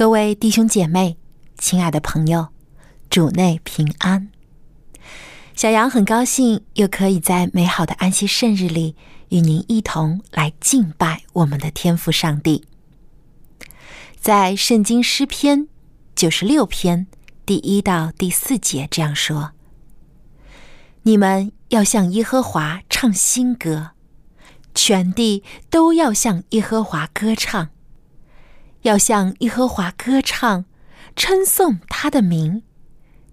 各位弟兄姐妹，亲爱的朋友，主内平安。小杨很高兴又可以在美好的安息圣日里与您一同来敬拜我们的天父上帝。在圣经诗篇九十六篇第一到第四节这样说：“你们要向耶和华唱新歌，全地都要向耶和华歌唱。”要向耶和华歌唱，称颂他的名，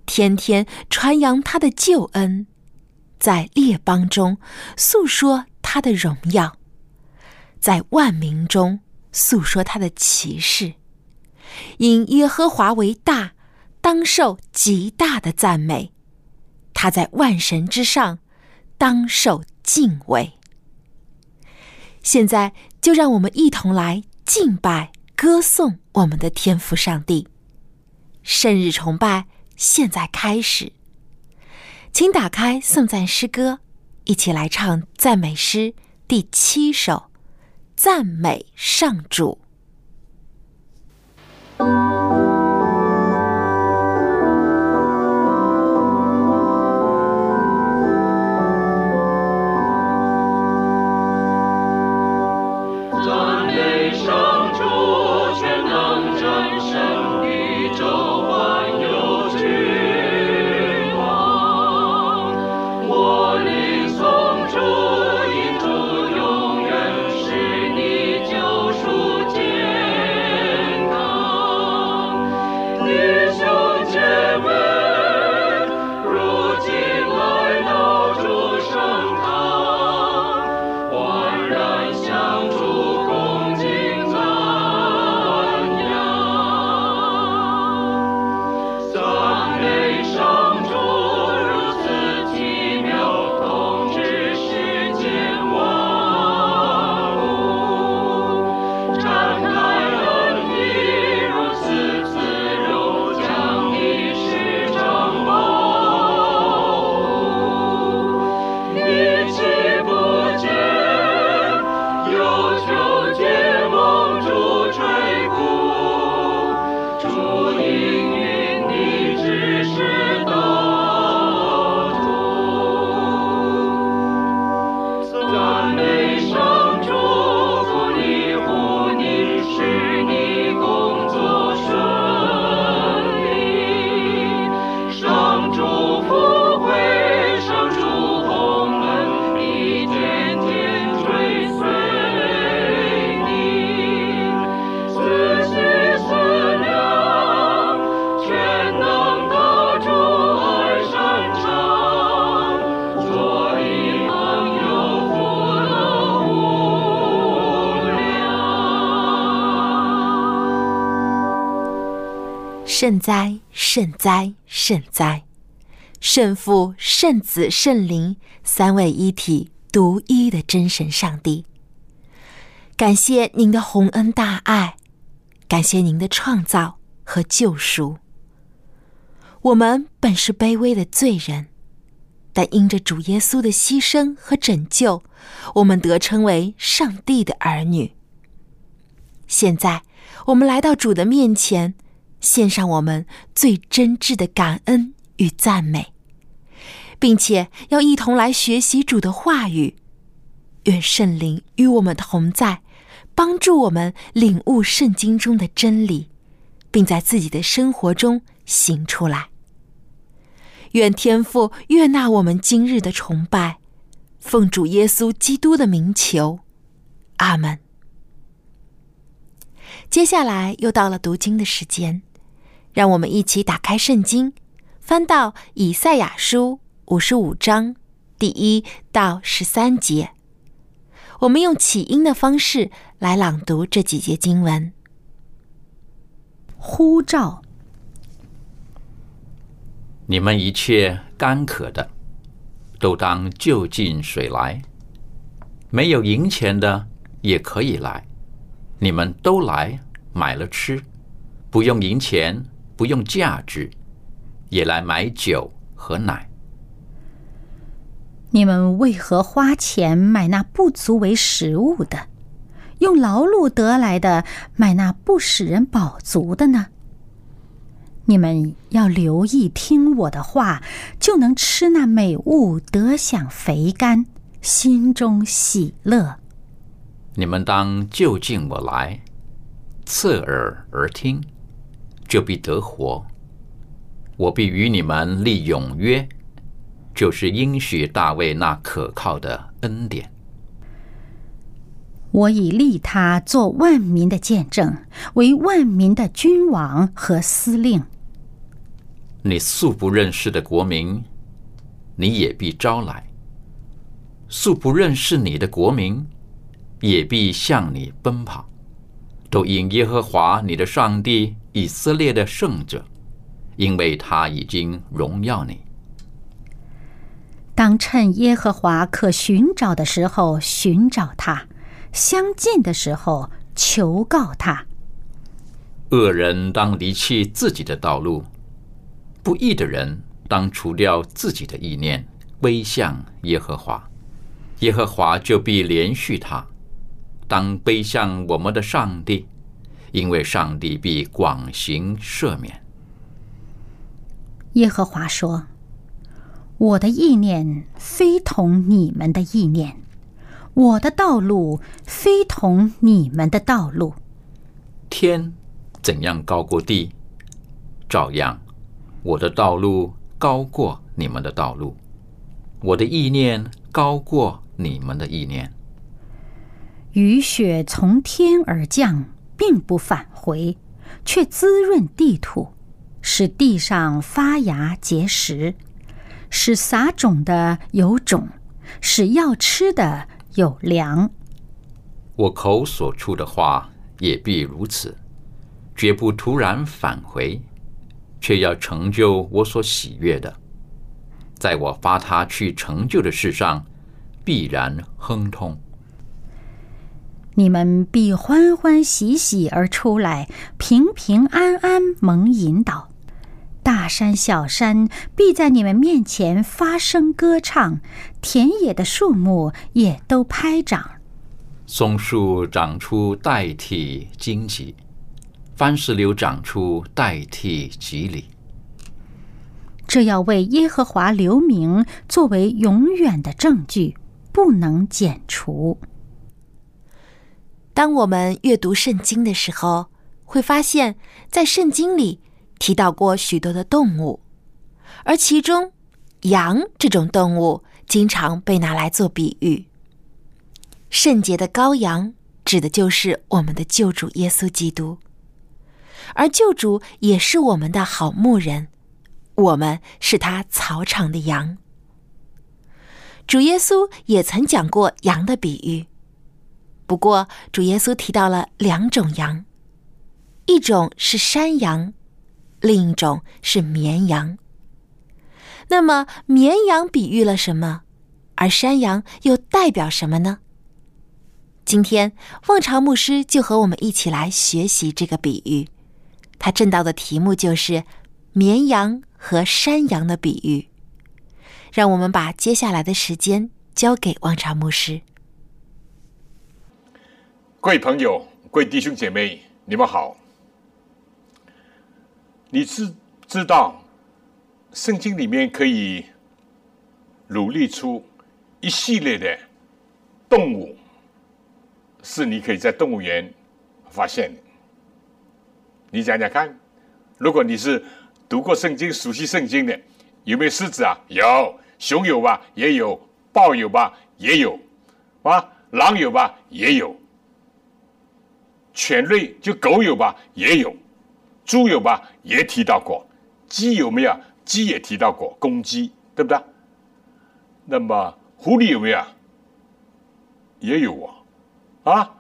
天天传扬他的救恩，在列邦中诉说他的荣耀，在万民中诉说他的奇事。因耶和华为大，当受极大的赞美；他在万神之上，当受敬畏。现在就让我们一同来敬拜。歌颂我们的天父上帝，圣日崇拜现在开始，请打开颂赞诗歌，一起来唱赞美诗第七首，赞美上主。圣哉，圣哉，圣哉！圣父、圣子、圣灵三位一体、独一的真神上帝，感谢您的洪恩大爱，感谢您的创造和救赎。我们本是卑微的罪人，但因着主耶稣的牺牲和拯救，我们得称为上帝的儿女。现在，我们来到主的面前。献上我们最真挚的感恩与赞美，并且要一同来学习主的话语。愿圣灵与我们同在，帮助我们领悟圣经中的真理，并在自己的生活中行出来。愿天父悦纳我们今日的崇拜，奉主耶稣基督的名求，阿门。接下来又到了读经的时间。让我们一起打开圣经，翻到以赛亚书五十五章第一到十三节。我们用起音的方式来朗读这几节经文。呼召，你们一切干渴的，都当就近水来；没有银钱的也可以来，你们都来买了吃，不用银钱，不用价值，也来买酒和奶。你们为何花钱买那不足为食物的，用劳碌得来的买那不使人饱足的呢？你们要留意听我的话，就能吃那美物，得享肥甘，心中喜乐。你们当就近我来，侧耳而听，就必得活。我必与你们立永约。就是应许大卫那可靠的恩典。我已立他做万民的见证，为万民的君王和司令。你素不认识的国民，你也必招来；素不认识你的国民，也必向你奔跑。都因耶和华你的上帝以色列的圣者，因为他已经荣耀你。当趁耶和华可寻找的时候寻找他，相近的时候求告他。恶人当离弃自己的道路，不义的人当除掉自己的意念，归向耶和华，耶和华就必连续他。当背向我们的上帝，因为上帝必广行赦免。耶和华说。我的意念非同你们的意念，我的道路非同你们的道路。天怎样高过地，照样，我的道路高过你们的道路，我的意念高过你们的意念。雨雪从天而降，并不返回，却滋润地土，使地上发芽结实。使撒种的有种，使要吃的有粮。我口所出的话也必如此，绝不突然返回，却要成就我所喜悦的。在我发他去成就的事上，必然亨通。你们必欢欢喜喜而出来，平平安安蒙引导。大山小山必在你们面前发声歌唱，田野的树木也都拍掌。松树长出代替荆棘，番石榴长出代替吉利。这要为耶和华留名，作为永远的证据，不能剪除。当我们阅读圣经的时候，会发现，在圣经里。提到过许多的动物，而其中羊这种动物经常被拿来做比喻。圣洁的羔羊指的就是我们的救主耶稣基督，而救主也是我们的好牧人，我们是他草场的羊。主耶稣也曾讲过羊的比喻，不过主耶稣提到了两种羊，一种是山羊。另一种是绵羊。那么，绵羊比喻了什么？而山羊又代表什么呢？今天，望潮牧师就和我们一起来学习这个比喻。他正道的题目就是“绵羊和山羊的比喻”。让我们把接下来的时间交给望潮牧师。各位朋友，各位弟兄姐妹，你们好。你知知道，圣经里面可以努力出一系列的动物，是你可以在动物园发现的。你讲讲看，如果你是读过圣经、熟悉圣经的，有没有狮子啊？有，熊有吧？也有，豹有吧？也有，啊，狼有吧？也有，犬类就狗有吧？也有。猪有吧？也提到过。鸡有没有？鸡也提到过，公鸡对不对？那么狐狸有没有？也有啊，啊，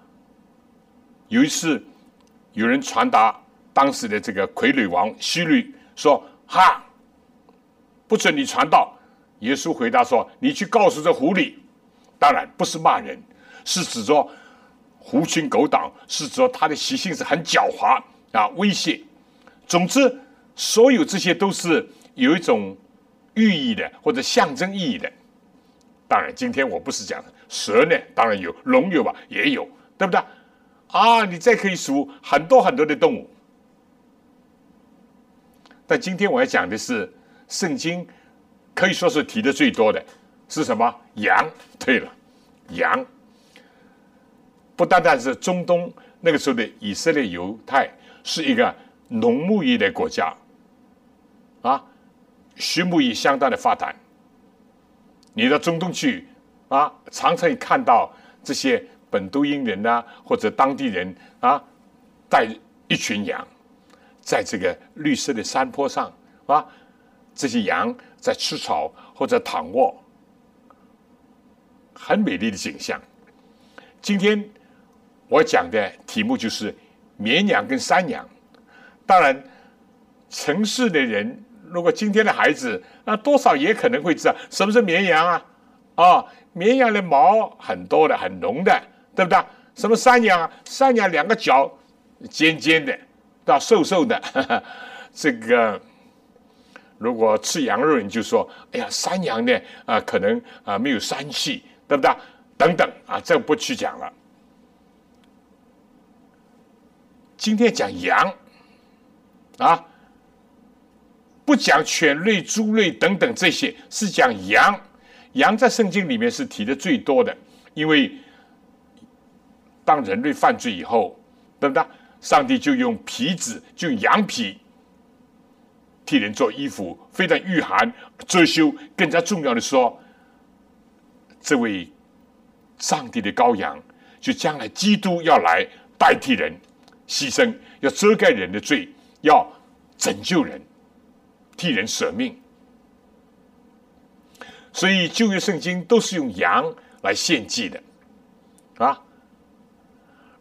有一次有人传达当时的这个傀儡王希律说：“哈，不准你传道。”耶稣回答说：“你去告诉这狐狸，当然不是骂人，是指着狐群狗党，是指着他的习性是很狡猾啊，威胁。总之，所有这些都是有一种寓意的或者象征意义的。当然，今天我不是讲蛇呢，当然有龙有吧，也有，对不对？啊，你再可以数很多很多的动物。但今天我要讲的是圣经。”可以说是提的最多的是什么？羊。对了，羊不单单是中东那个时候的以色列犹太是一个农牧业的国家啊，畜牧业相当的发达。你到中东去啊，常常看到这些本都因人呐，或者当地人啊，带一群羊在这个绿色的山坡上啊，这些羊。在吃草或者躺卧，很美丽的景象。今天我讲的题目就是绵羊跟山羊。当然，城市的人如果今天的孩子，那多少也可能会知道什么是绵羊啊？啊，绵羊的毛很多的，很浓的，对不对？什么山羊啊？山羊两个脚尖尖的，到瘦瘦的，这个。如果吃羊肉，你就说：“哎呀，山羊呢？啊，可能啊没有膻气，对不对？等等啊，这不去讲了。今天讲羊啊，不讲犬类、猪类等等这些，是讲羊。羊在圣经里面是提的最多的，因为当人类犯罪以后，对不对？上帝就用皮子，就羊皮。”替人做衣服，非常御寒遮羞。更加重要的说，这位上帝的羔羊，就将来基督要来代替人牺牲，要遮盖人的罪，要拯救人，替人舍命。所以旧约圣经都是用羊来献祭的，啊！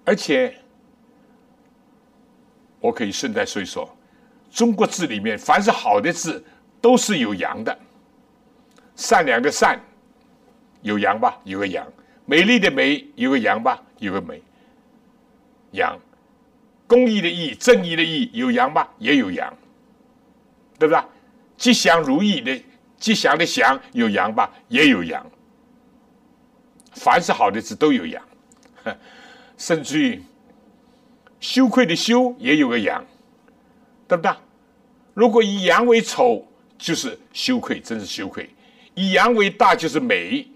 而且我可以顺带说一说。中国字里面，凡是好的字都是有羊的。善良的善有羊吧，有个羊；美丽的美有个羊吧，有个美。羊，公义的义、正义的义有羊吧，也有羊，对不对？吉祥如意的吉祥的祥有羊吧，也有羊。凡是好的字都有羊，甚至于羞愧的羞也有个羊。对不对？如果以羊为丑，就是羞愧，真是羞愧；以羊为大，就是美。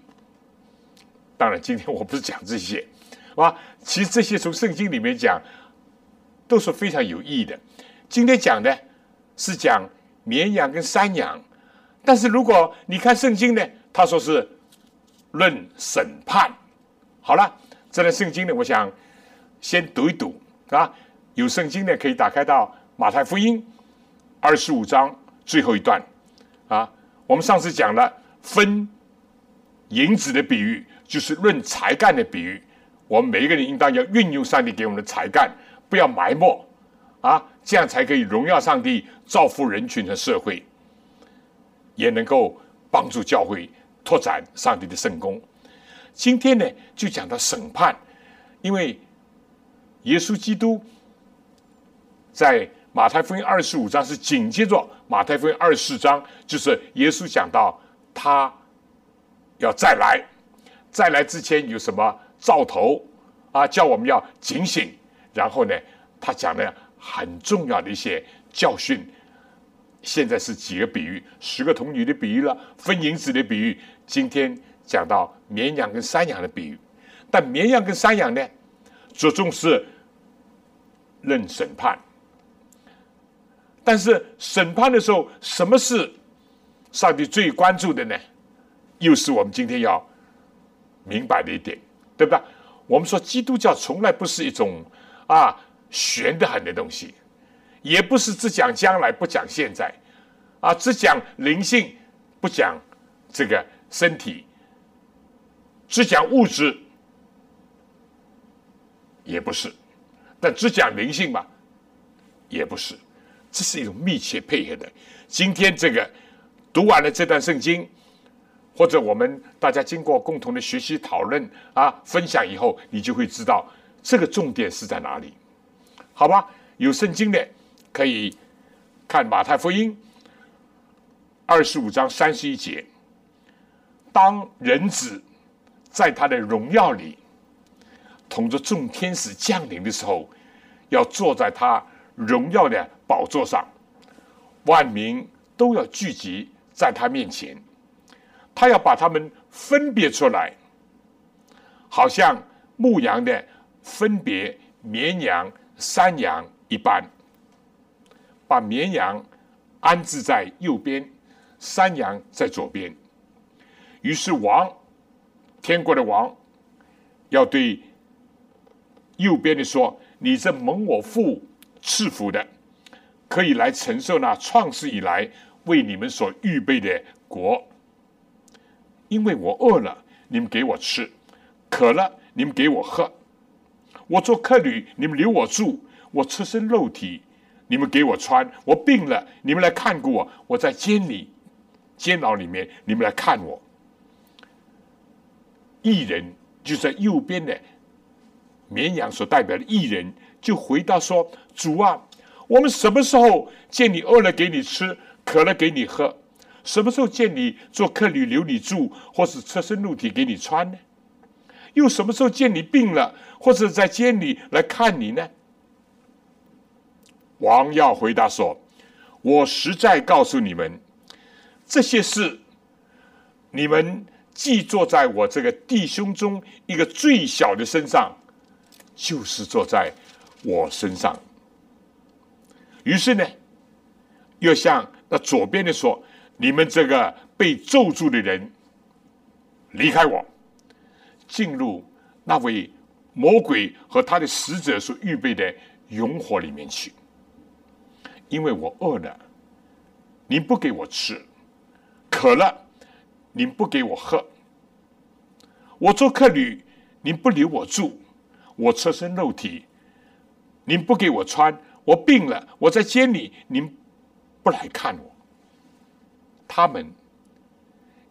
当然，今天我不是讲这些，啊，其实这些从圣经里面讲，都是非常有意义的。今天讲的是讲绵羊跟山羊，但是如果你看圣经呢，他说是论审判。好了，这段圣经呢，我想先读一读啊。有圣经呢，可以打开到。马太福音二十五章最后一段啊，我们上次讲了分银子的比喻，就是论才干的比喻。我们每一个人应当要运用上帝给我们的才干，不要埋没啊，这样才可以荣耀上帝，造福人群和社会，也能够帮助教会拓展上帝的圣功。今天呢，就讲到审判，因为耶稣基督在。马太福音二十五章是紧接着马太福音二十四章，就是耶稣讲到他要再来，再来之前有什么兆头啊？叫我们要警醒。然后呢，他讲了很重要的一些教训。现在是几个比喻，十个童女的比喻了，分银子的比喻。今天讲到绵羊跟山羊的比喻，但绵羊跟山羊呢，着重是论审判。但是审判的时候，什么是上帝最关注的呢？又是我们今天要明白的一点，对不对？我们说基督教从来不是一种啊玄的很的东西，也不是只讲将来不讲现在，啊只讲灵性不讲这个身体，只讲物质也不是。但只讲灵性嘛？也不是。这是一种密切配合的。今天这个读完了这段圣经，或者我们大家经过共同的学习讨论啊分享以后，你就会知道这个重点是在哪里。好吧？有圣经的可以看马太福音二十五章三十一节。当人子在他的荣耀里，同着众天使降临的时候，要坐在他荣耀的宝座上，万民都要聚集在他面前，他要把他们分别出来，好像牧羊的分别绵羊、山羊一般，把绵羊安置在右边，山羊在左边。于是王，天国的王，要对右边的说：“你这蒙我父赐福的，可以来承受那创世以来为你们所预备的国。因为我饿了，你们给我吃；渴了，你们给我喝；我做客旅，你们留我住；我赤身肉体，你们给我穿；我病了，你们来看过我；我在监里、监牢里面，你们来看我。”艺人就在右边的绵羊所代表的艺人，就回答说：“主啊，我们什么时候见你饿了给你吃，渴了给你喝？什么时候见你做客旅留你住，或是赤身肉体给你穿呢？又什么时候见你病了，或者在监里来看你呢？”王耀回答说：“我实在告诉你们，这些事，你们。”既坐在我这个弟兄中一个最小的身上，就是坐在我身上。于是呢，又向那左边的说：“你们这个被咒住的人，离开我，进入那位魔鬼和他的使者所预备的永火里面去。因为我饿了，您不给我吃；渴了。”您不给我喝，我做客旅，您不留我住，我赤身肉体，您不给我穿，我病了，我在监里，您不来看我。他们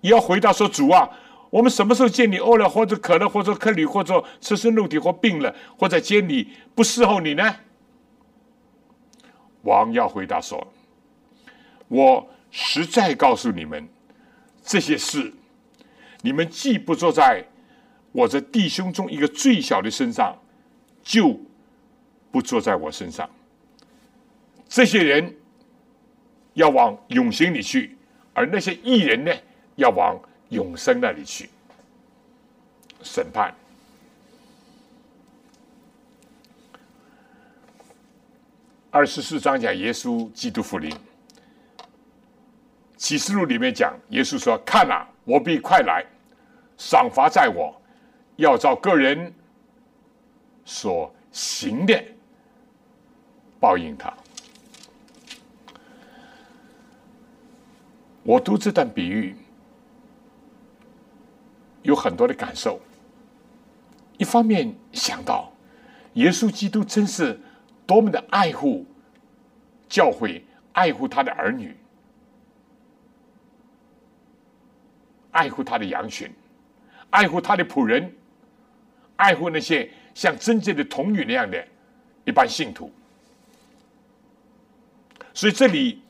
也要回答说：“主啊，我们什么时候见你饿了，或者渴了，或者客旅，或者赤身肉体，或病了，或者见你不伺候你呢？”王要回答说：“我实在告诉你们。”这些事，你们既不坐在我这弟兄中一个最小的身上，就不坐在我身上。这些人要往永刑里去，而那些艺人呢，要往永生那里去。审判二十四章讲耶稣基督福临。启示录里面讲，耶稣说：“看呐，我必快来，赏罚在我，要照个人所行的报应他。”我读这段比喻，有很多的感受。一方面想到，耶稣基督真是多么的爱护教会，爱护他的儿女。爱护他的羊群，爱护他的仆人，爱护那些像真正的童女那样的一般信徒。所以这里，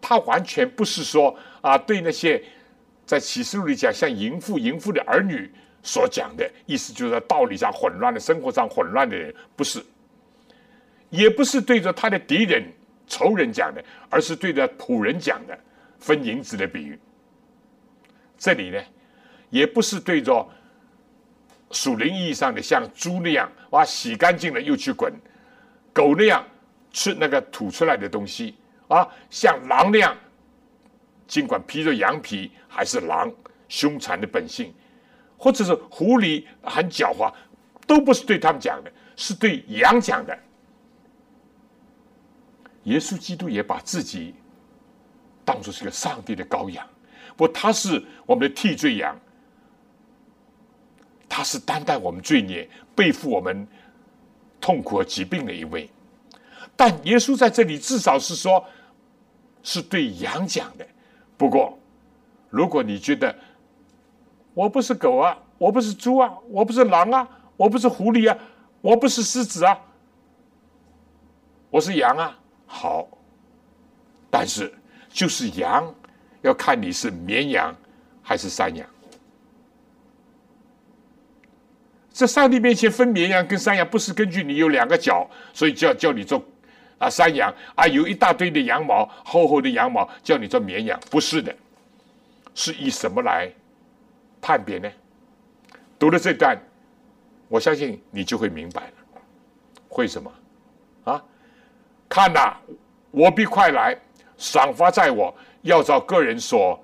他完全不是说啊，对那些在启示录里讲像淫妇、淫妇的儿女所讲的意思，就是在道理上混乱的、生活上混乱的人，不是，也不是对着他的敌人、仇人讲的，而是对着仆人讲的，分银子的比喻。这里呢，也不是对着属灵意义上的像猪那样，哇，洗干净了又去滚；狗那样吃那个吐出来的东西啊，像狼那样，尽管披着羊皮还是狼凶残的本性，或者是狐狸很狡猾，都不是对他们讲的，是对羊讲的。耶稣基督也把自己当作是个上帝的羔羊。不，他是我们的替罪羊，他是担待我们罪孽、背负我们痛苦和疾病的一位。但耶稣在这里至少是说，是对羊讲的。不过，如果你觉得我不是狗啊，我不是猪啊，我不是狼啊，我不是狐狸啊，我不是狮子啊，我是羊啊，好。但是就是羊，要看你是绵羊还是山羊。在上帝面前分绵羊跟山羊，不是根据你有两个角，所以叫叫你做。啊，山羊啊，有一大堆的羊毛，厚厚的羊毛，叫你做绵羊，不是的，是以什么来判别呢？读了这段，我相信你就会明白了。为什么？啊，看呐，我必快来，赏罚在我，要照个人所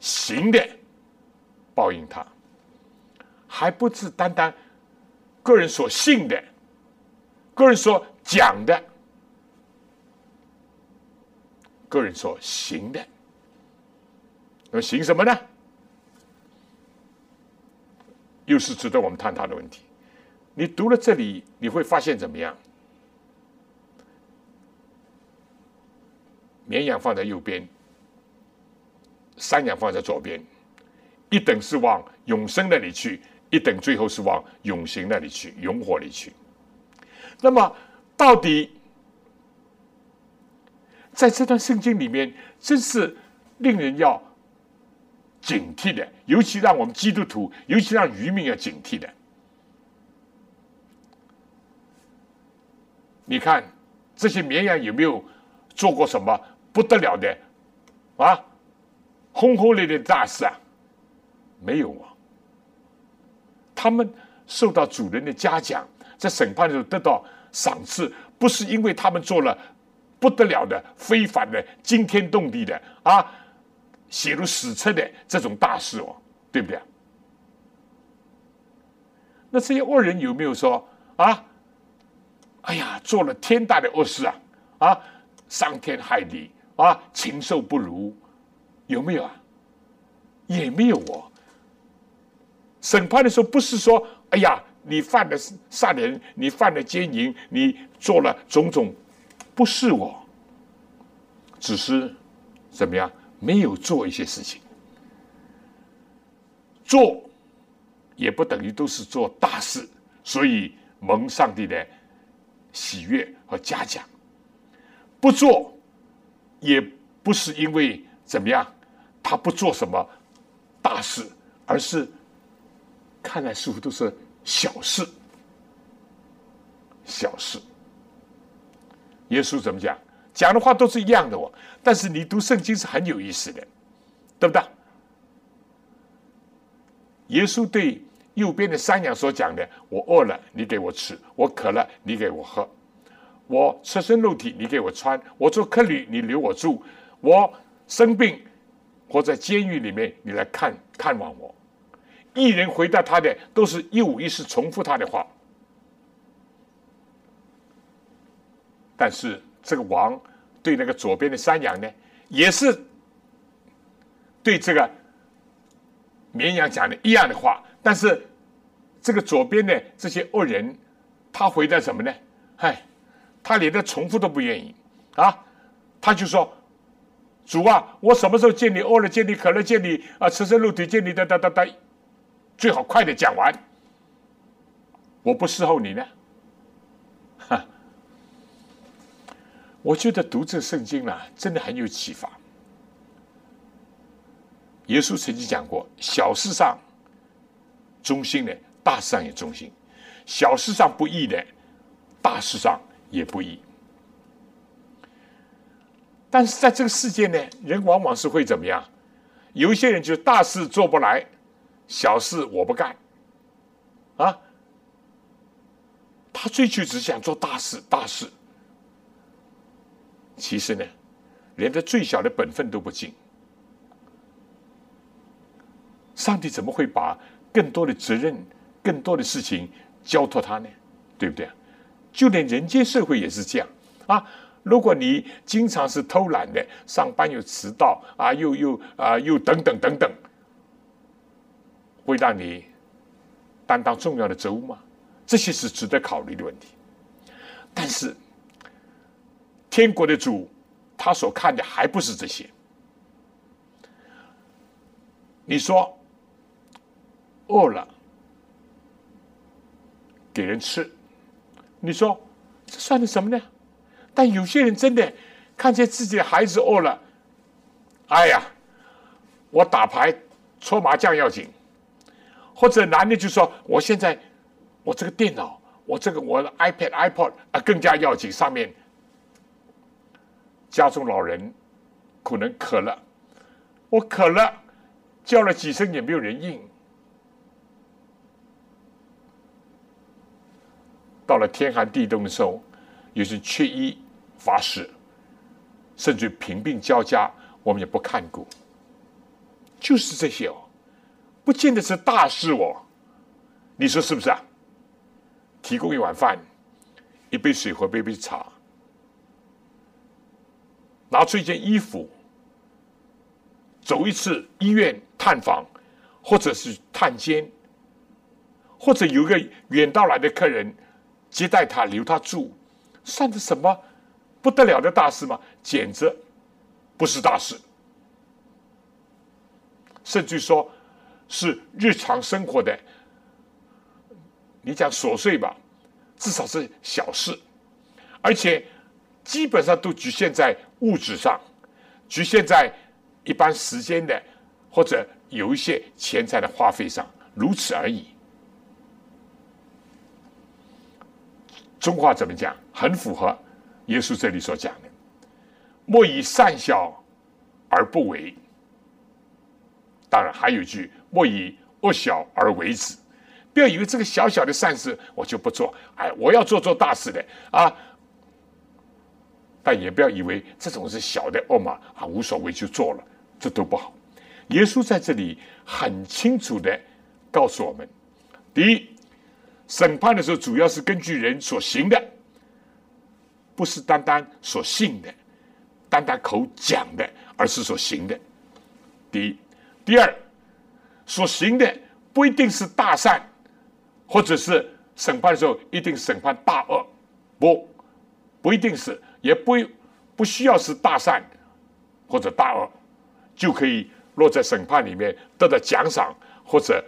行的报应他，还不是单单个人所信的，个人说。讲的，个人所行的，那么行什么呢？又是值得我们探讨的问题。你读了这里，你会发现怎么样？绵羊放在右边，山羊放在左边，一等是往永生那里去，一等最后是往永行那里去，永火里去。那么。到底在这段圣经里面，真是令人要警惕的，尤其让我们基督徒，尤其让渔民要警惕的。你看这些绵羊有没有做过什么不得了的啊，轰轰烈烈的大事啊？没有啊。他们受到主人的嘉奖，在审判的时候得到。赏赐不是因为他们做了不得了的、非凡的、惊天动地的啊，写入史册的这种大事哦，对不对？那这些恶人有没有说啊？哎呀，做了天大的恶事啊！啊，伤天害理啊，禽兽不如，有没有啊？也没有哦。审判的时候不是说，哎呀。你犯了杀人，你犯了奸淫，你做了种种，不是我，只是怎么样？没有做一些事情，做也不等于都是做大事，所以蒙上帝的喜悦和嘉奖。不做也不是因为怎么样，他不做什么大事，而是看来似乎都是。小事，小事。耶稣怎么讲？讲的话都是一样的哦。但是你读圣经是很有意思的，对不对？耶稣对右边的山羊所讲的：“我饿了，你给我吃；我渴了，你给我喝；我赤身露体，你给我穿；我做客旅，你留我住；我生病或在监狱里面，你来看看望我。”一人回答他的都是一五一十重复他的话，但是这个王对那个左边的山羊呢，也是对这个绵羊讲的一样的话，但是这个左边的这些恶人，他回答什么呢？嗨，他连个重复都不愿意啊，他就说：“主啊，我什么时候见你饿了，见你渴了，见你啊，赤身露体，见你哒哒哒哒。”最好快点讲完，我不伺候你呢。哈，我觉得读这圣经呢，真的很有启发。耶稣曾经讲过：小事上忠心的，大事上也忠心；小事上不义的，大事上也不义。但是在这个世界呢，人往往是会怎么样？有一些人就大事做不来。小事我不干，啊！他追求只想做大事，大事。其实呢，连这最小的本分都不尽。上帝怎么会把更多的责任、更多的事情交托他呢？对不对？就连人间社会也是这样啊！如果你经常是偷懒的，上班又迟到啊，又又啊又等等等等。会让你担当重要的职务吗？这些是值得考虑的问题。但是，天国的主他所看的还不是这些。你说饿了给人吃，你说这算的什么呢？但有些人真的看见自己的孩子饿了，哎呀，我打牌搓麻将要紧，或者男的就说我现在我这个电脑，我这个我的 iPad、iPod 啊更加要紧，上面家中老人可能渴了，我渴了。叫了几声也没有人应，到了天寒地冻的时候，又是缺衣乏食，甚至贫病交加，我们也不看顾。就是这些哦，不见得是大事哦，你说是不是啊？提供一碗饭，一杯水或杯杯茶，拿出一件衣服。走一次医院探访，或者是探监，或者有个远道来的客人接待他留他住，算是什么不得了的大事吗？简直不是大事，甚至说是日常生活的，你讲琐碎吧，至少是小事，而且基本上都局限在物质上，局限在。一般时间的，或者有一些钱财的花费上，如此而已。中话怎么讲？很符合耶稣这里所讲的：“莫以善小而不为。”当然，还有一句：“莫以恶小而为之。”不要以为这个小小的善事我就不做，哎，我要做做大事的啊！但也不要以为这种是小的恶嘛，啊，无所谓就做了。这都不好。耶稣在这里很清楚的告诉我们：第一，审判的时候主要是根据人所行的，不是单单所信的、单单口讲的，而是所行的。第一，第二，所行的不一定是大善，或者是审判的时候一定审判大恶，不，不一定是，也不不需要是大善或者大恶。就可以落在审判里面得到奖赏或者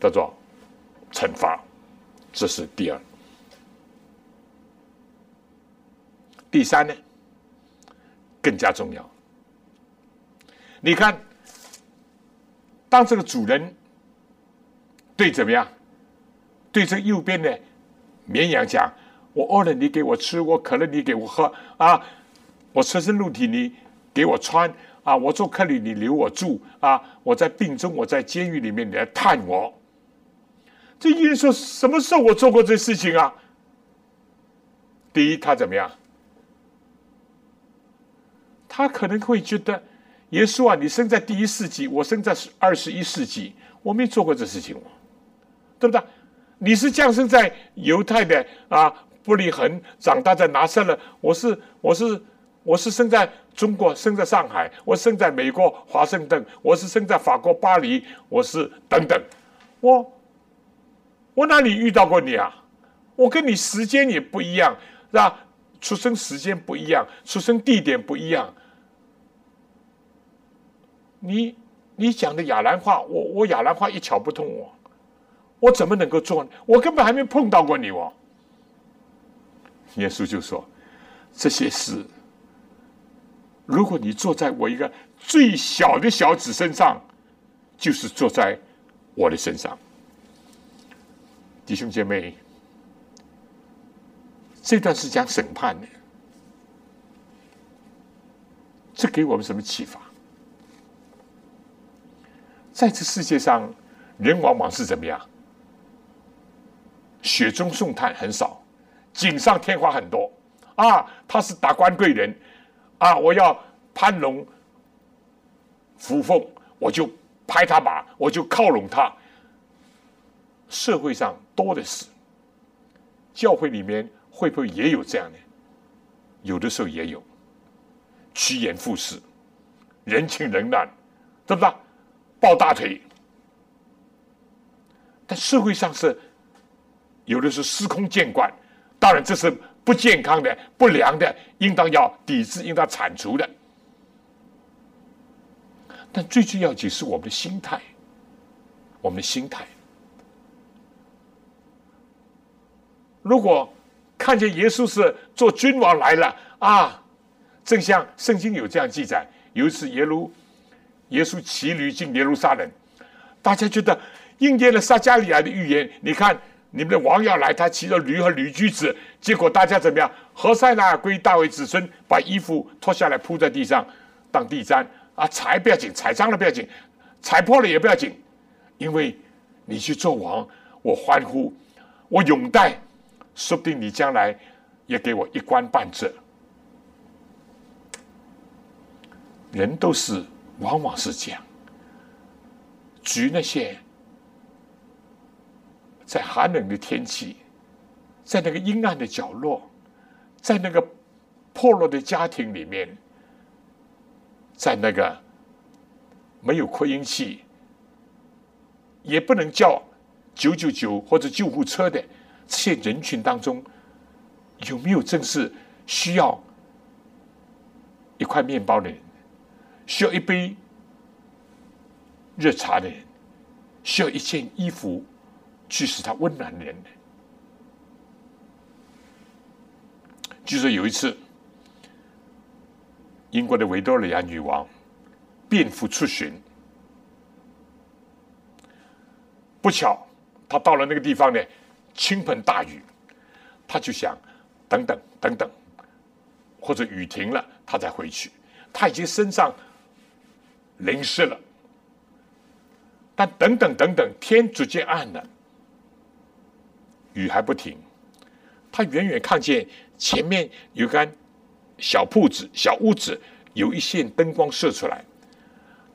叫做惩罚，这是第二。第三呢，更加重要。你看，当这个主人对怎么样？对这右边的绵羊讲：“我饿了，你给我吃；我渴了，你给我喝。啊，我赤身露体，你给我穿。”啊！我做客旅，你留我住啊！我在病中，我在监狱里面，你来探我。这艺人说什么时候我做过这事情啊？第一，他怎么样？他可能会觉得，耶稣啊，你生在第一世纪，我生在二十一世纪，我没做过这事情，对不对？你是降生在犹太的啊，布里恒，长大在拿撒勒，我是，我是。我是生在中国，生在上海；我生在美国华盛顿；我是生在法国巴黎；我是等等。我我哪里遇到过你啊？我跟你时间也不一样，是吧？出生时间不一样，出生地点不一样。你你讲的亚兰话，我我亚兰话一窍不通，我我怎么能够做？我根本还没碰到过你哦。耶稣就说这些事。如果你坐在我一个最小的小子身上，就是坐在我的身上，弟兄姐妹，这段是讲审判的，这给我们什么启发？在这世界上，人往往是怎么样？雪中送炭很少，锦上添花很多啊！他是达官贵人。啊！我要攀龙附凤，我就拍他马，我就靠拢他。社会上多的是，教会里面会不会也有这样的？有的时候也有，趋炎附势，人情冷暖，对不对？抱大腿。但社会上是有的是司空见惯，当然这是不健康的、不良的，应当要抵制、应当铲除的。但最最要紧是我们的心态，我们的心态。如果看见耶稣是做君王来了啊，正像圣经有这样记载，有一次耶路耶稣骑驴进耶路撒冷，大家觉得应验了撒加利亚的预言。你看，你们的王要来，他骑着驴和驴驹子，结果大家怎么样？何塞那归大卫子孙，把衣服脱下来铺在地上当地毡啊，踩不要紧，踩脏了不要紧，踩破了也不要紧，因为你去做王，我欢呼，我拥戴。说不定你将来也给我一官半职。人都是，往往是这样。举那些在寒冷的天气，在那个阴暗的角落，在那个破落的家庭里面，在那个没有扩音器，也不能叫九九九或者救护车的。这些人群当中，有没有正是需要一块面包的人，需要一杯热茶的人，需要一件衣服去使他温暖的人？据说有一次，英国的维多利亚女王便服出巡，不巧她到了那个地方呢。倾盆大雨，他就想等等等等，或者雨停了，他再回去。他已经身上淋湿了，但等等等等，天逐渐暗了，雨还不停。他远远看见前面有间小铺子、小屋子，有一线灯光射出来，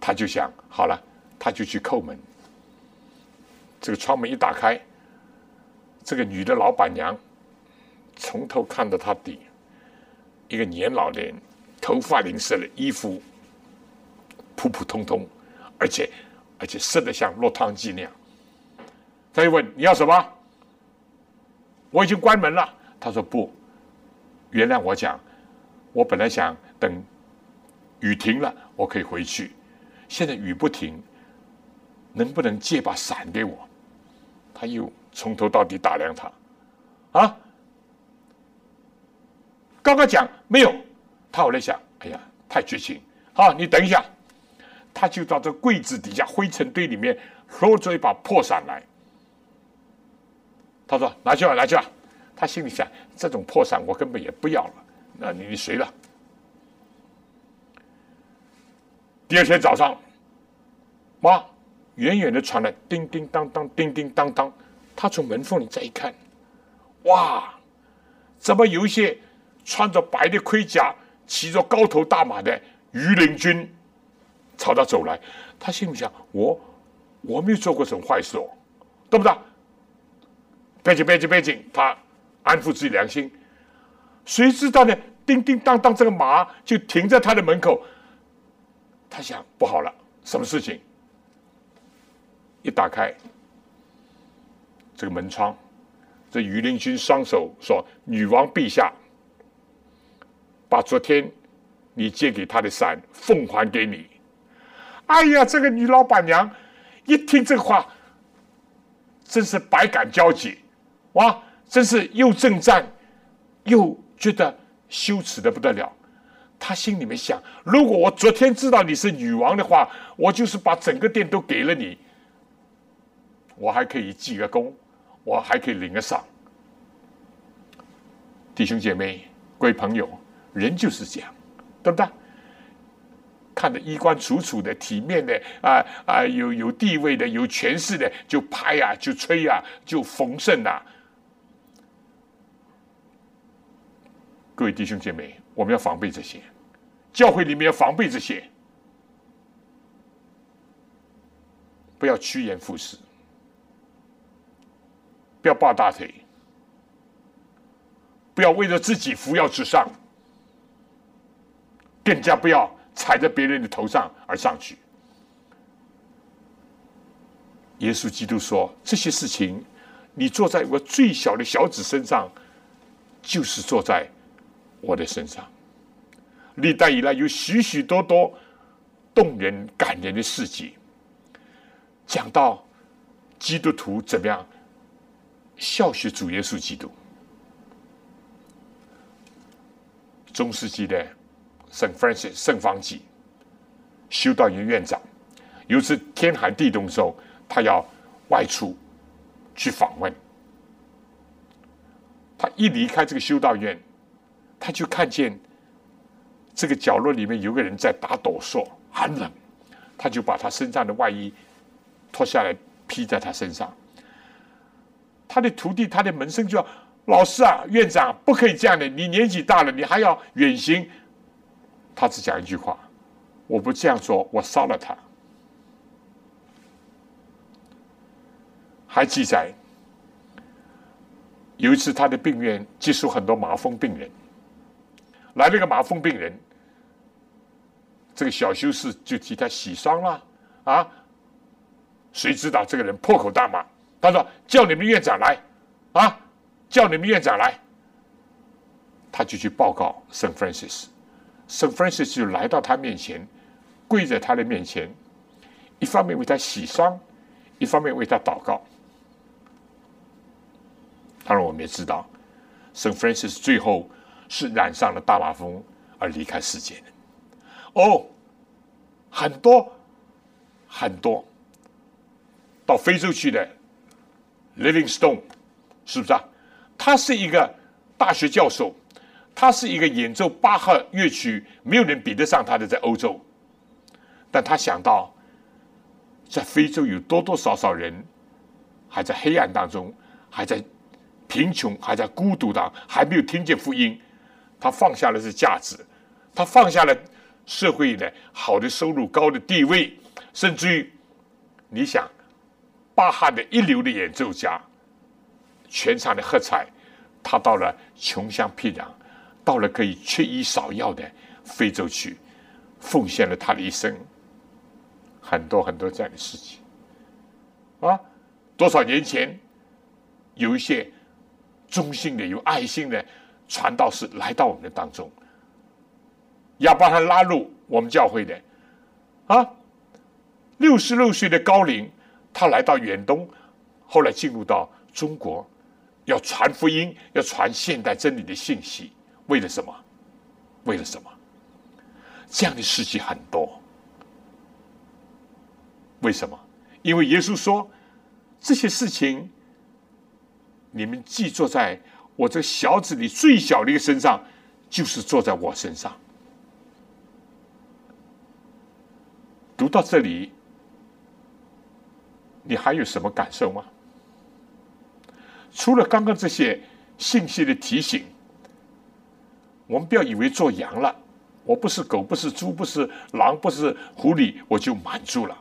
他就想好了，他就去叩门。这个窗门一打开。这个女的老板娘从头看到他底，一个年老人，头发淋湿了衣服普普通通，而且而且湿的像落汤鸡那样。他就问你要什么？我已经关门了。他说不，原谅我讲，我本来想等雨停了我可以回去，现在雨不停，能不能借把伞给我？他又。从头到底打量他，啊！刚刚讲没有，他后来想，哎呀，太绝情！好，你等一下，他就到这柜子底下灰尘堆里面捞出一把破伞来。他说：“拿去吧，拿去吧。”他心里想：这种破伞我根本也不要了，那你你随了。第二天早上，妈，远远的传来叮叮当当，叮叮当当。他从门缝里再一看，哇，怎么有一些穿着白的盔甲、骑着高头大马的御林军朝他走来？他心里想：我我没有做过什么坏事哦，对不对？别急，别急，别急，他安抚自己良心。谁知道呢？叮叮当当，这个马就停在他的门口。他想：不好了，什么事情？一打开。这个门窗，这羽林军双手说：“女王陛下，把昨天你借给他的伞奉还给你。”哎呀，这个女老板娘一听这话，真是百感交集，哇！真是又震战，又觉得羞耻的不得了。她心里面想：如果我昨天知道你是女王的话，我就是把整个店都给了你，我还可以记个功。我还可以领个赏，弟兄姐妹、各位朋友，人就是这样，对不对？看着衣冠楚楚的、体面的啊啊，有有地位的、有权势的，就拍呀、就吹呀、就逢盛啊。各位弟兄姐妹，我们要防备这些，教会里面要防备这些，不要趋炎附势。不要抱大腿，不要为了自己扶摇直上，更加不要踩在别人的头上而上去。耶稣基督说：“这些事情，你坐在我最小的小子身上，就是坐在我的身上。”历代以来有许许多多动人感人的事迹，讲到基督徒怎么样效学主耶稣基督。中世纪的圣 Francis 圣方济修道院院长，有一次天寒地冻的时候，他要外出去访问，他一离开这个修道院，他就看见。这个角落里面有个人在打哆嗦，很冷，他就把他身上的外衣脱下来披在他身上。他的徒弟、他的门生就说：“老师啊，院长不可以这样的，你年纪大了，你还要远行。”他只讲一句话：“我不这样做，我杀了他。”还记载有一次他的病院接触很多麻风病人。来了个麻风病人，这个小修士就替他洗伤了啊！谁知道这个人破口大骂，他说：“叫你们院长来啊！叫你们院长来！”他就去报告圣 Francis，圣 Francis 就来到他面前，跪在他的面前，一方面为他洗伤，一方面为他祷告。当然，我们也知道圣 Francis 最后。是染上了大麻风而离开世界的哦，很多很多到非洲去的 Livingstone 是不是啊？他是一个大学教授，他是一个演奏巴赫乐曲没有人比得上他的，在欧洲。但他想到在非洲有多多少少人还在黑暗当中，还在贫穷，还在孤独当还没有听见福音。他放下了是价值，他放下了社会的好的收入、高的地位，甚至于你想，巴哈的一流的演奏家，全场的喝彩，他到了穷乡僻壤，到了可以缺医少药的非洲去，奉献了他的一生，很多很多这样的事情，啊，多少年前有一些忠心的、有爱心的。传道士来到我们的当中，要把他拉入我们教会的啊，六十六岁的高龄，他来到远东，后来进入到中国，要传福音，要传现代真理的信息，为了什么？为了什么？这样的事情很多。为什么？因为耶稣说这些事情，你们既坐在。我这小子里最小的一个身上，就是坐在我身上。读到这里，你还有什么感受吗？除了刚刚这些信息的提醒，我们不要以为做羊了，我不是狗，不是猪，不是狼，不是狐狸，我就满足了。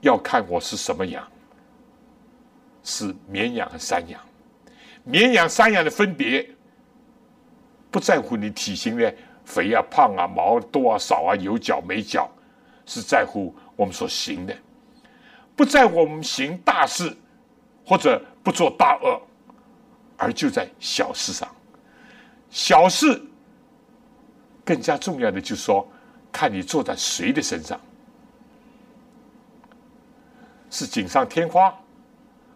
要看我是什么羊，是绵羊和山羊。绵羊、山羊的分别，不在乎你体型的肥啊、胖啊、毛多啊、少啊、有角没角，是在乎我们所行的，不在乎我们行大事或者不做大恶，而就在小事上。小事。更加重要的，就是说，看你坐在谁的身上，是锦上添花，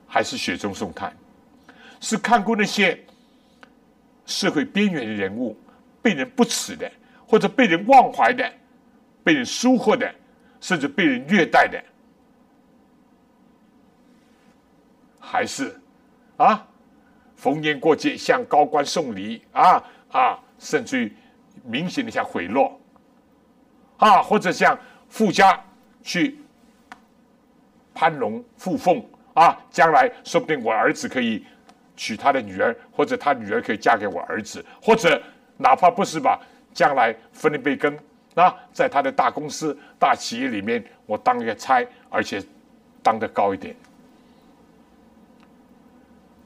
还是雪中送炭。是看过那些社会边缘的人物被人不耻的，或者被人忘怀的，被人疏忽的，甚至被人虐待的，还是啊，逢年过节向高官送礼啊啊，甚至于明显的像贿赂啊，或者像富家去攀龙附凤啊，将来说不定我儿子可以。娶他的女儿，或者他女儿可以嫁给我儿子，或者哪怕不是吧，将来分一杯羹啊，在他的大公司、大企业里面，我当一个差，而且当得高一点。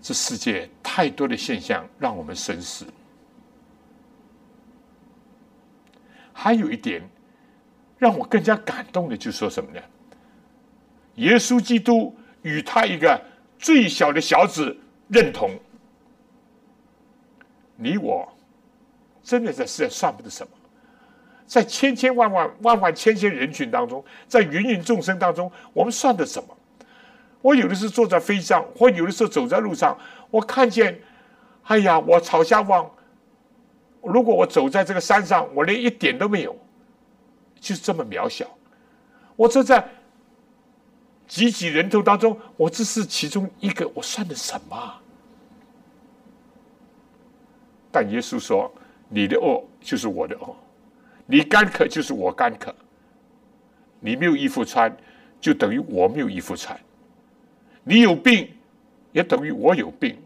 这世界太多的现象让我们深思。还有一点让我更加感动的，就是说什么呢？耶稣基督与他一个最小的小子认同。你我真的在世上算不得什么，在千千万万万万千千人群当中，在芸芸众生当中，我们算得什么？我有的时候坐在飞机上，或有的时候走在路上，我看见，哎呀，我朝下望，如果我走在这个山上，我连一点都没有，就是这么渺小。我坐在挤挤人头当中，我只是其中一个，我算的什么？但耶稣说：“你的恶就是我的恶，你干渴就是我干渴，你没有衣服穿，就等于我没有衣服穿；你有病，也等于我有病。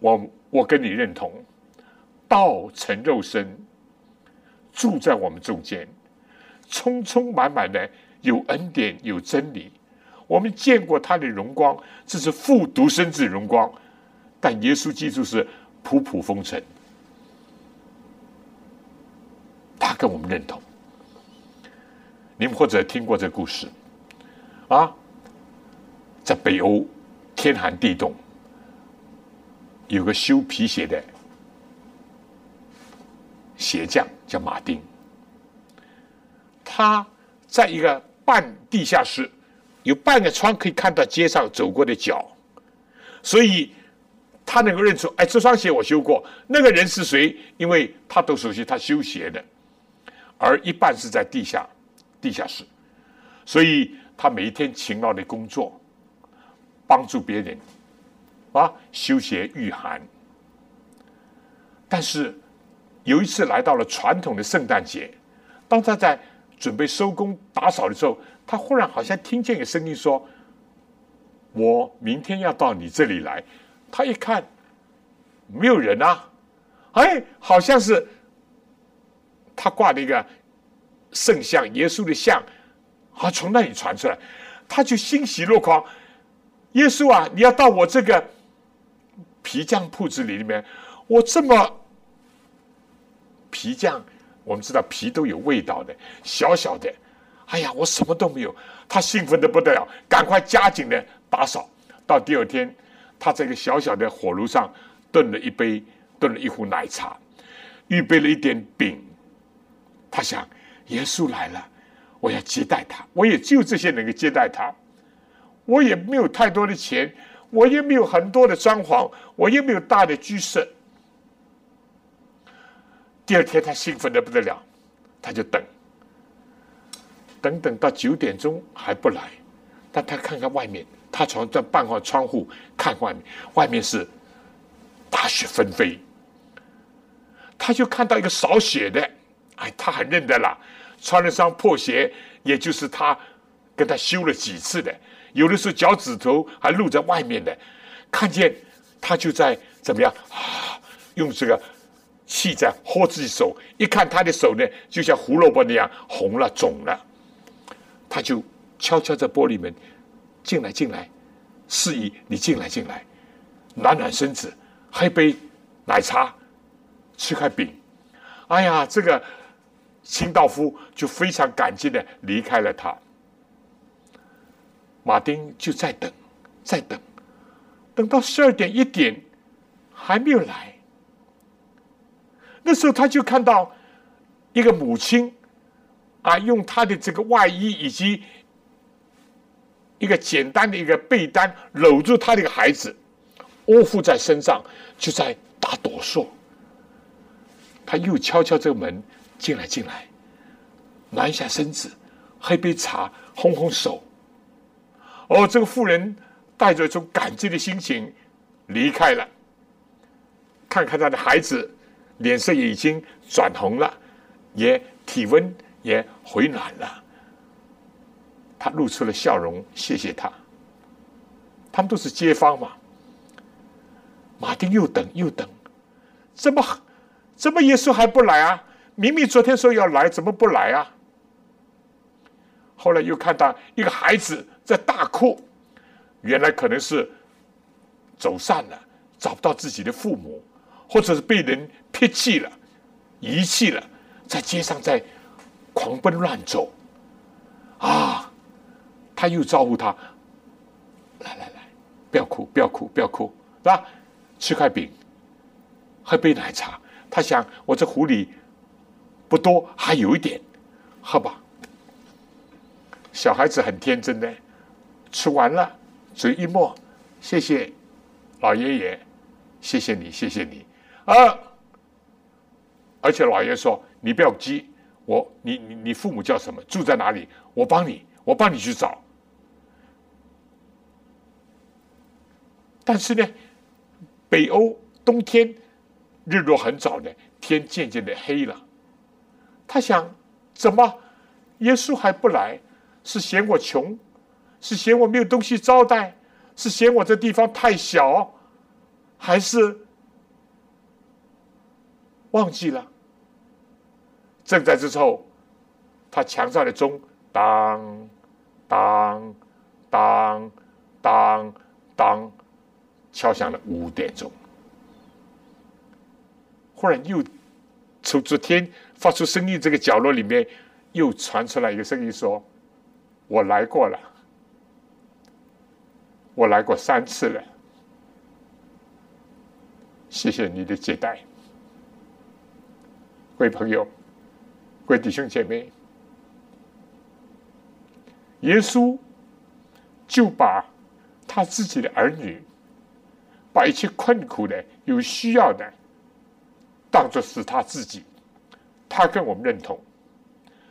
我我跟你认同，道成肉身，住在我们中间，充充满满的有恩典有真理。我们见过他的荣光，这是复独生子荣光，但耶稣基督是。”普普风尘，他跟我们认同。你们或者听过这故事啊？在北欧天寒地冻，有个修皮鞋的鞋匠叫马丁，他在一个半地下室，有半个窗可以看到街上走过的脚，所以。他能够认出，哎，这双鞋我修过。那个人是谁？因为他都熟悉他修鞋的，而一半是在地下地下室，所以他每一天勤劳的工作，帮助别人啊修鞋御寒。但是有一次来到了传统的圣诞节，当他在准备收工打扫的时候，他忽然好像听见一个声音说：“我明天要到你这里来。”他一看，没有人啊，哎，好像是他挂的一个圣像，耶稣的像，啊，从那里传出来，他就欣喜若狂。耶稣啊，你要到我这个皮匠铺子里里面，我这么皮匠，我们知道皮都有味道的，小小的，哎呀，我什么都没有，他兴奋的不得了，赶快加紧的打扫，到第二天。他在一个小小的火炉上炖了一杯，炖了一壶奶茶，预备了一点饼。他想，耶稣来了，我要接待他。我也只有这些能够接待他。我也没有太多的钱，我也没有很多的装潢，我也没有大的居室。第二天，他兴奋的不得了，他就等，等等到九点钟还不来，但他看看外面。他从这半号窗户看外面，外面是大雪纷飞。他就看到一个扫雪的，哎，他很认得了，穿了双破鞋，也就是他跟他修了几次的，有的时候脚趾头还露在外面的。看见他就在怎么样啊？用这个气在喝自己手，一看他的手呢，就像胡萝卜那样红了肿了。他就悄悄在玻璃门。进来，进来，示意你进来，进来，暖暖身子，喝一杯奶茶，吃块饼。哎呀，这个清道夫就非常感激的离开了他。马丁就在等，在等，等到十二点一点还没有来。那时候他就看到一个母亲啊，用她的这个外衣以及。一个简单的一个被单搂住他的一个孩子，窝伏在身上，就在打哆嗦。他又敲敲这个门，进来进来，暖一下身子，喝杯茶，烘烘手。哦，这个妇人带着一种感激的心情离开了。看看他的孩子，脸色已经转红了，也体温也回暖了。他露出了笑容，谢谢他。他们都是街坊嘛。马丁又等又等，怎么怎么耶稣还不来啊？明明昨天说要来，怎么不来啊？后来又看到一个孩子在大哭，原来可能是走散了，找不到自己的父母，或者是被人撇弃了、遗弃了，在街上在狂奔乱走啊！他又招呼他，来来来，不要哭，不要哭，不要哭，是吧？吃块饼，喝杯奶茶。他想，我这壶里不多，还有一点，喝吧。小孩子很天真的，吃完了，嘴一抹，谢谢老爷爷，谢谢你，谢谢你啊！而且老爷说：“你不要急，我你你你父母叫什么？住在哪里？我帮你，我帮你去找。”但是呢，北欧冬天日落很早呢，天渐渐的黑了。他想，怎么耶稣还不来？是嫌我穷，是嫌我没有东西招待，是嫌我这地方太小，还是忘记了？正在这时候，他墙上的钟当当当当当敲响了五点钟。忽然又从昨天发出声音这个角落里面又传出来一个声音说。我来过了，我来过三次了。谢谢你的接待，各位朋友，各位弟兄姐妹。耶稣就把他自己的儿女，把一切困苦的、有需要的，当作是他自己，他跟我们认同。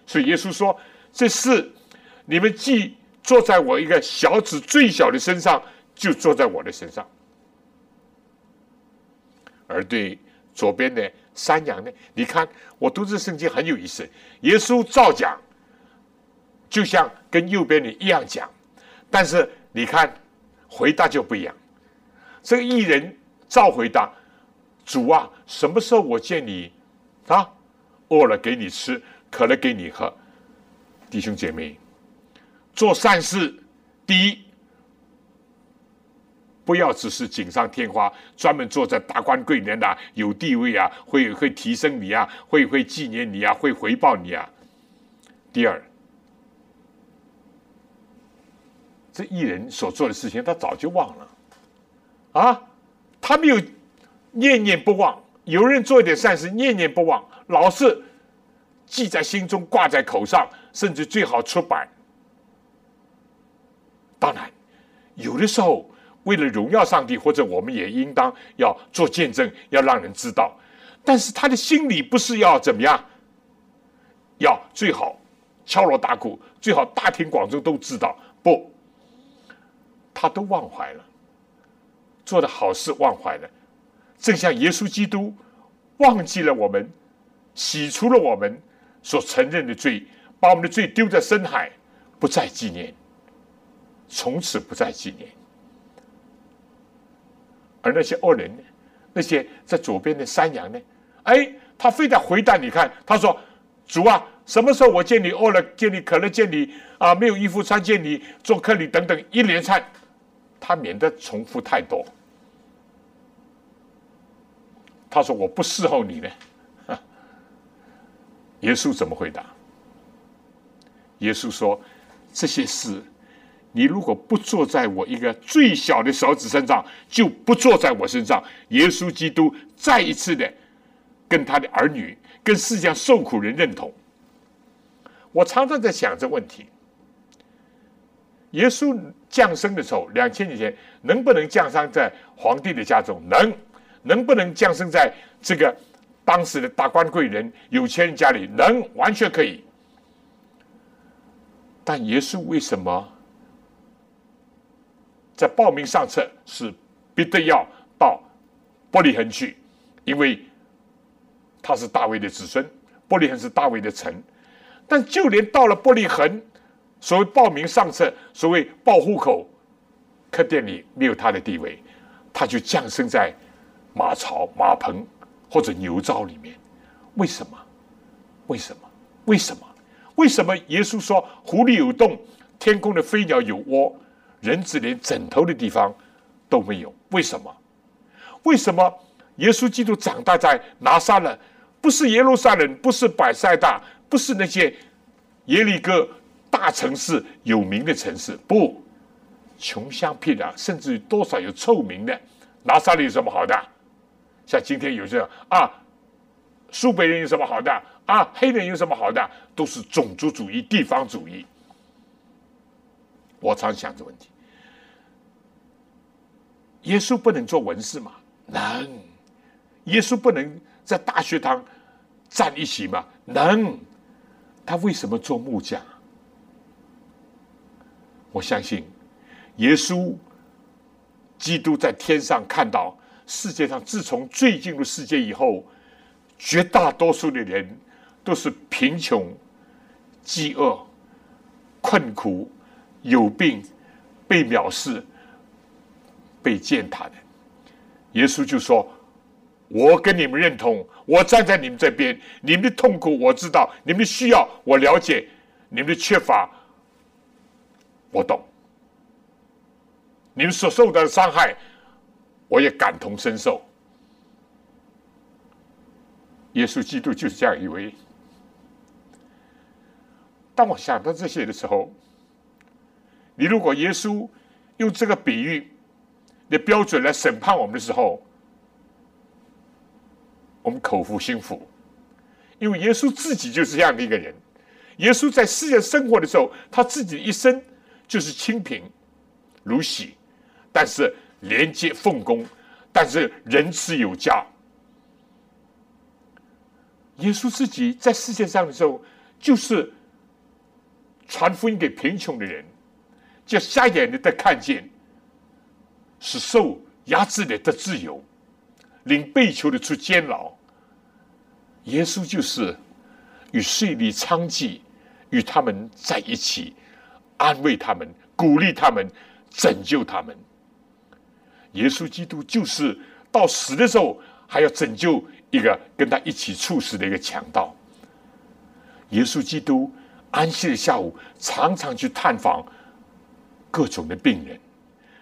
所以耶稣说：“这是。”你们既坐在我一个小子最小的身上，就坐在我的身上；而对左边的山羊呢？你看，我读这圣经很有意思。耶稣照讲，就像跟右边的一样讲，但是你看回答就不一样。这个艺人照回答：“主啊，什么时候我见你啊？饿了给你吃，渴了给你喝。”弟兄姐妹。做善事，第一，不要只是锦上添花，专门做在达官贵人的有地位啊，会会提升你啊，会会纪念你啊，会回报你啊。第二，这艺人所做的事情，他早就忘了啊，他没有念念不忘。有人做一点善事，念念不忘，老是记在心中，挂在口上，甚至最好出版。当然，有的时候为了荣耀上帝，或者我们也应当要做见证，要让人知道。但是他的心里不是要怎么样，要最好敲锣打鼓，最好大庭广众都知道。不，他都忘怀了，做的好事忘怀了，正像耶稣基督忘记了我们，洗除了我们所承认的罪，把我们的罪丢在深海，不再纪念。从此不再纪念，而那些恶人呢？那些在左边的山羊呢？哎，他非得回答你看，他说：“主啊，什么时候我见你饿了，见你渴了，见你啊没有衣服穿，见你做客旅等等一连串，他免得重复太多。”他说：“我不伺候你呢。”耶稣怎么回答？耶稣说：“这些事。”你如果不坐在我一个最小的手指身上，就不坐在我身上。耶稣基督再一次的跟他的儿女、跟世界上受苦人认同。我常常在想这问题：耶稣降生的时候，两千年前能不能降生在皇帝的家中？能，能不能降生在这个当时的大官贵人、有钱人家里？能，完全可以。但耶稣为什么？在报名上册是必得要到伯利恒去，因为他是大卫的子孙，伯利恒是大卫的城。但就连到了伯利恒，所谓报名上册，所谓报户口，客店里没有他的地位，他就降生在马槽、马棚或者牛槽里面。为什么？为什么？为什么？为什么？耶稣说：“狐狸有洞，天空的飞鸟有窝。”人子连枕头的地方都没有，为什么？为什么耶稣基督长大在拿撒勒，不是耶路撒冷，不是百赛大，不是那些耶利哥、大城市有名的城市，不，穷乡僻壤，甚至于多少有臭名的，拿撒勒有什么好的？像今天有些人啊，苏北人有什么好的？啊，黑人有什么好的？都是种族主义、地方主义。我常想这问题：耶稣不能做文士吗？能。耶稣不能在大学堂站一席吗？能。他为什么做木匠？我相信，耶稣基督在天上看到世界上，自从最进入世界以后，绝大多数的人都是贫穷、饥饿、困苦、有病、被藐视、被践踏的。耶稣就说。我跟你们认同，我站在你们这边。你们的痛苦我知道，你们的需要我了解，你们的缺乏我懂，你们所受到的伤害我也感同身受。耶稣基督就是这样一位。当我想到这些的时候，你如果耶稣用这个比喻的标准来审判我们的时候，我们口服心服，因为耶稣自己就是这样的一个人。耶稣在世界生活的时候，他自己一生就是清贫如洗，但是廉洁奉公，但是仁慈有加。耶稣自己在世界上的时候，就是传福音给贫穷的人，叫瞎眼的得看见，是受压制的得自由。领被囚的出监牢，耶稣就是与税吏娼妓与他们在一起，安慰他们，鼓励他们，拯救他们。耶稣基督就是到死的时候还要拯救一个跟他一起处死的一个强盗。耶稣基督安息的下午常常去探访各种的病人，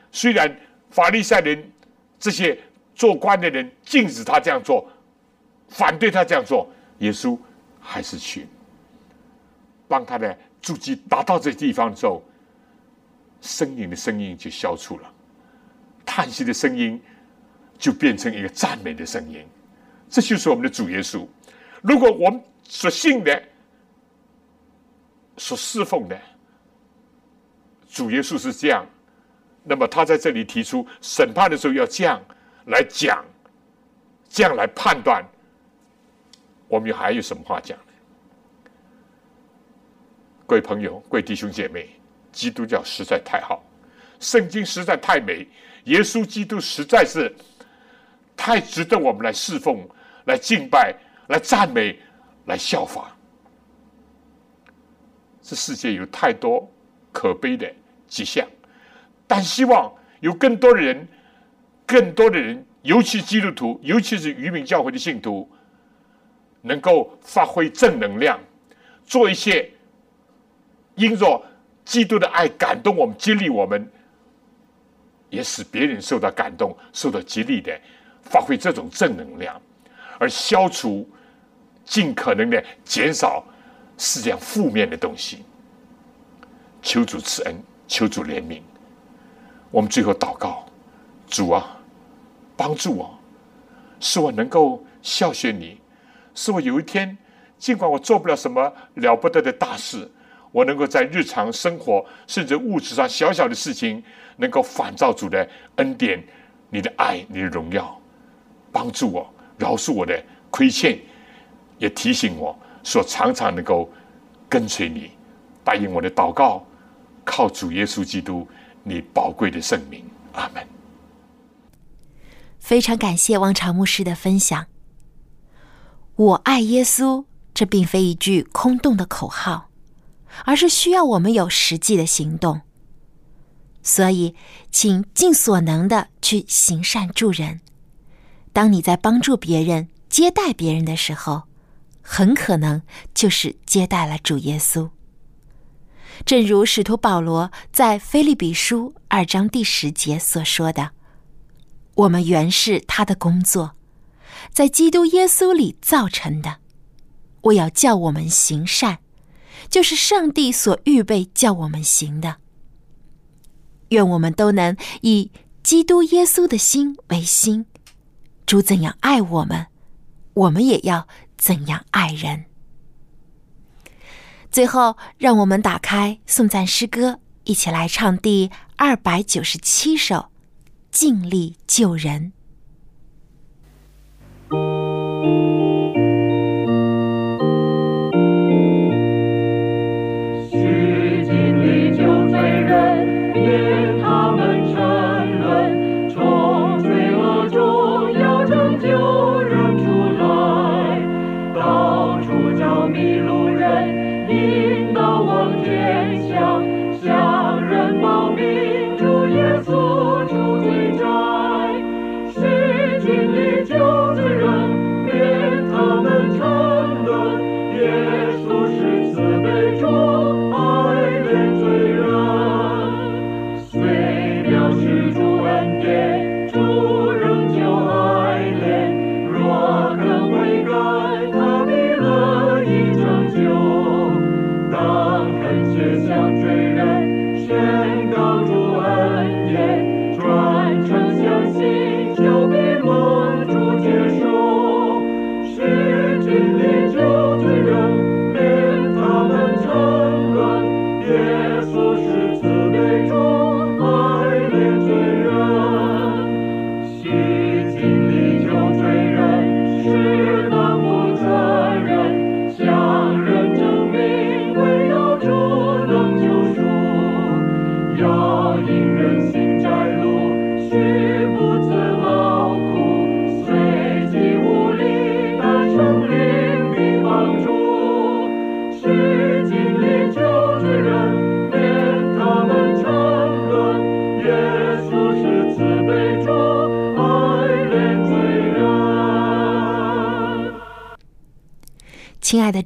虽然法利赛人这些。做官的人禁止他这样做，反对他这样做，耶稣还是去帮他的足迹达到这地方的时候，呻吟的声音就消除了，叹息的声音就变成一个赞美的声音。这就是我们的主耶稣。如果我们所信的、所侍奉的主耶稣是这样，那么他在这里提出审判的时候要这样。来讲，这样来判断，我们还有什么话讲呢？各位朋友，各位弟兄姐妹，基督教实在太好，圣经实在太美，耶稣基督实在是太值得我们来侍奉、来敬拜、来赞美、来效法。这世界有太多可悲的迹象，但希望有更多的人。更多的人，尤其基督徒，尤其是渔民教会的信徒，能够发挥正能量，做一些因着基督的爱感动我们、激励我们，也使别人受到感动、受到激励的，发挥这种正能量，而消除尽可能的减少世界上负面的东西。求主赐恩，求主怜悯。我们最后祷告。主啊，帮助我，使我能够孝顺你，使我有一天，尽管我做不了什么了不得的大事，我能够在日常生活甚至物质上小小的事情，能够反照主的恩典、你的爱、你的荣耀，帮助我，饶恕我的亏欠，也提醒我说常常能够跟随你，答应我的祷告，靠主耶稣基督你宝贵的圣名，阿门。非常感谢王朝牧师的分享。我爱耶稣，这并非一句空洞的口号，而是需要我们有实际的行动。所以，请尽所能的去行善助人。当你在帮助别人、接待别人的时候，很可能就是接待了主耶稣。正如使徒保罗在菲利比书二章第十节所说的。我们原是他的工作，在基督耶稣里造成的。我要叫我们行善，就是上帝所预备叫我们行的。愿我们都能以基督耶稣的心为心，主怎样爱我们，我们也要怎样爱人。最后，让我们打开颂赞诗歌，一起来唱第二百九十七首《尽力救人》。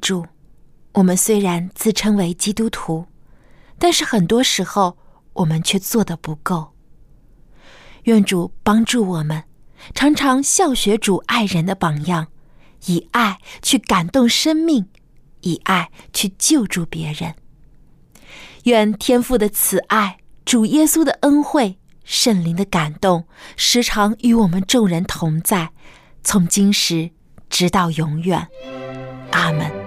主，我们虽然自称为基督徒，但是很多时候我们却做的不够。愿主帮助我们，常常效学主爱人的榜样，以爱去感动生命，以爱去救助别人。愿天父的慈爱、主耶稣的恩惠、圣灵的感动，时常与我们众人同在，从今时直到永远。阿门。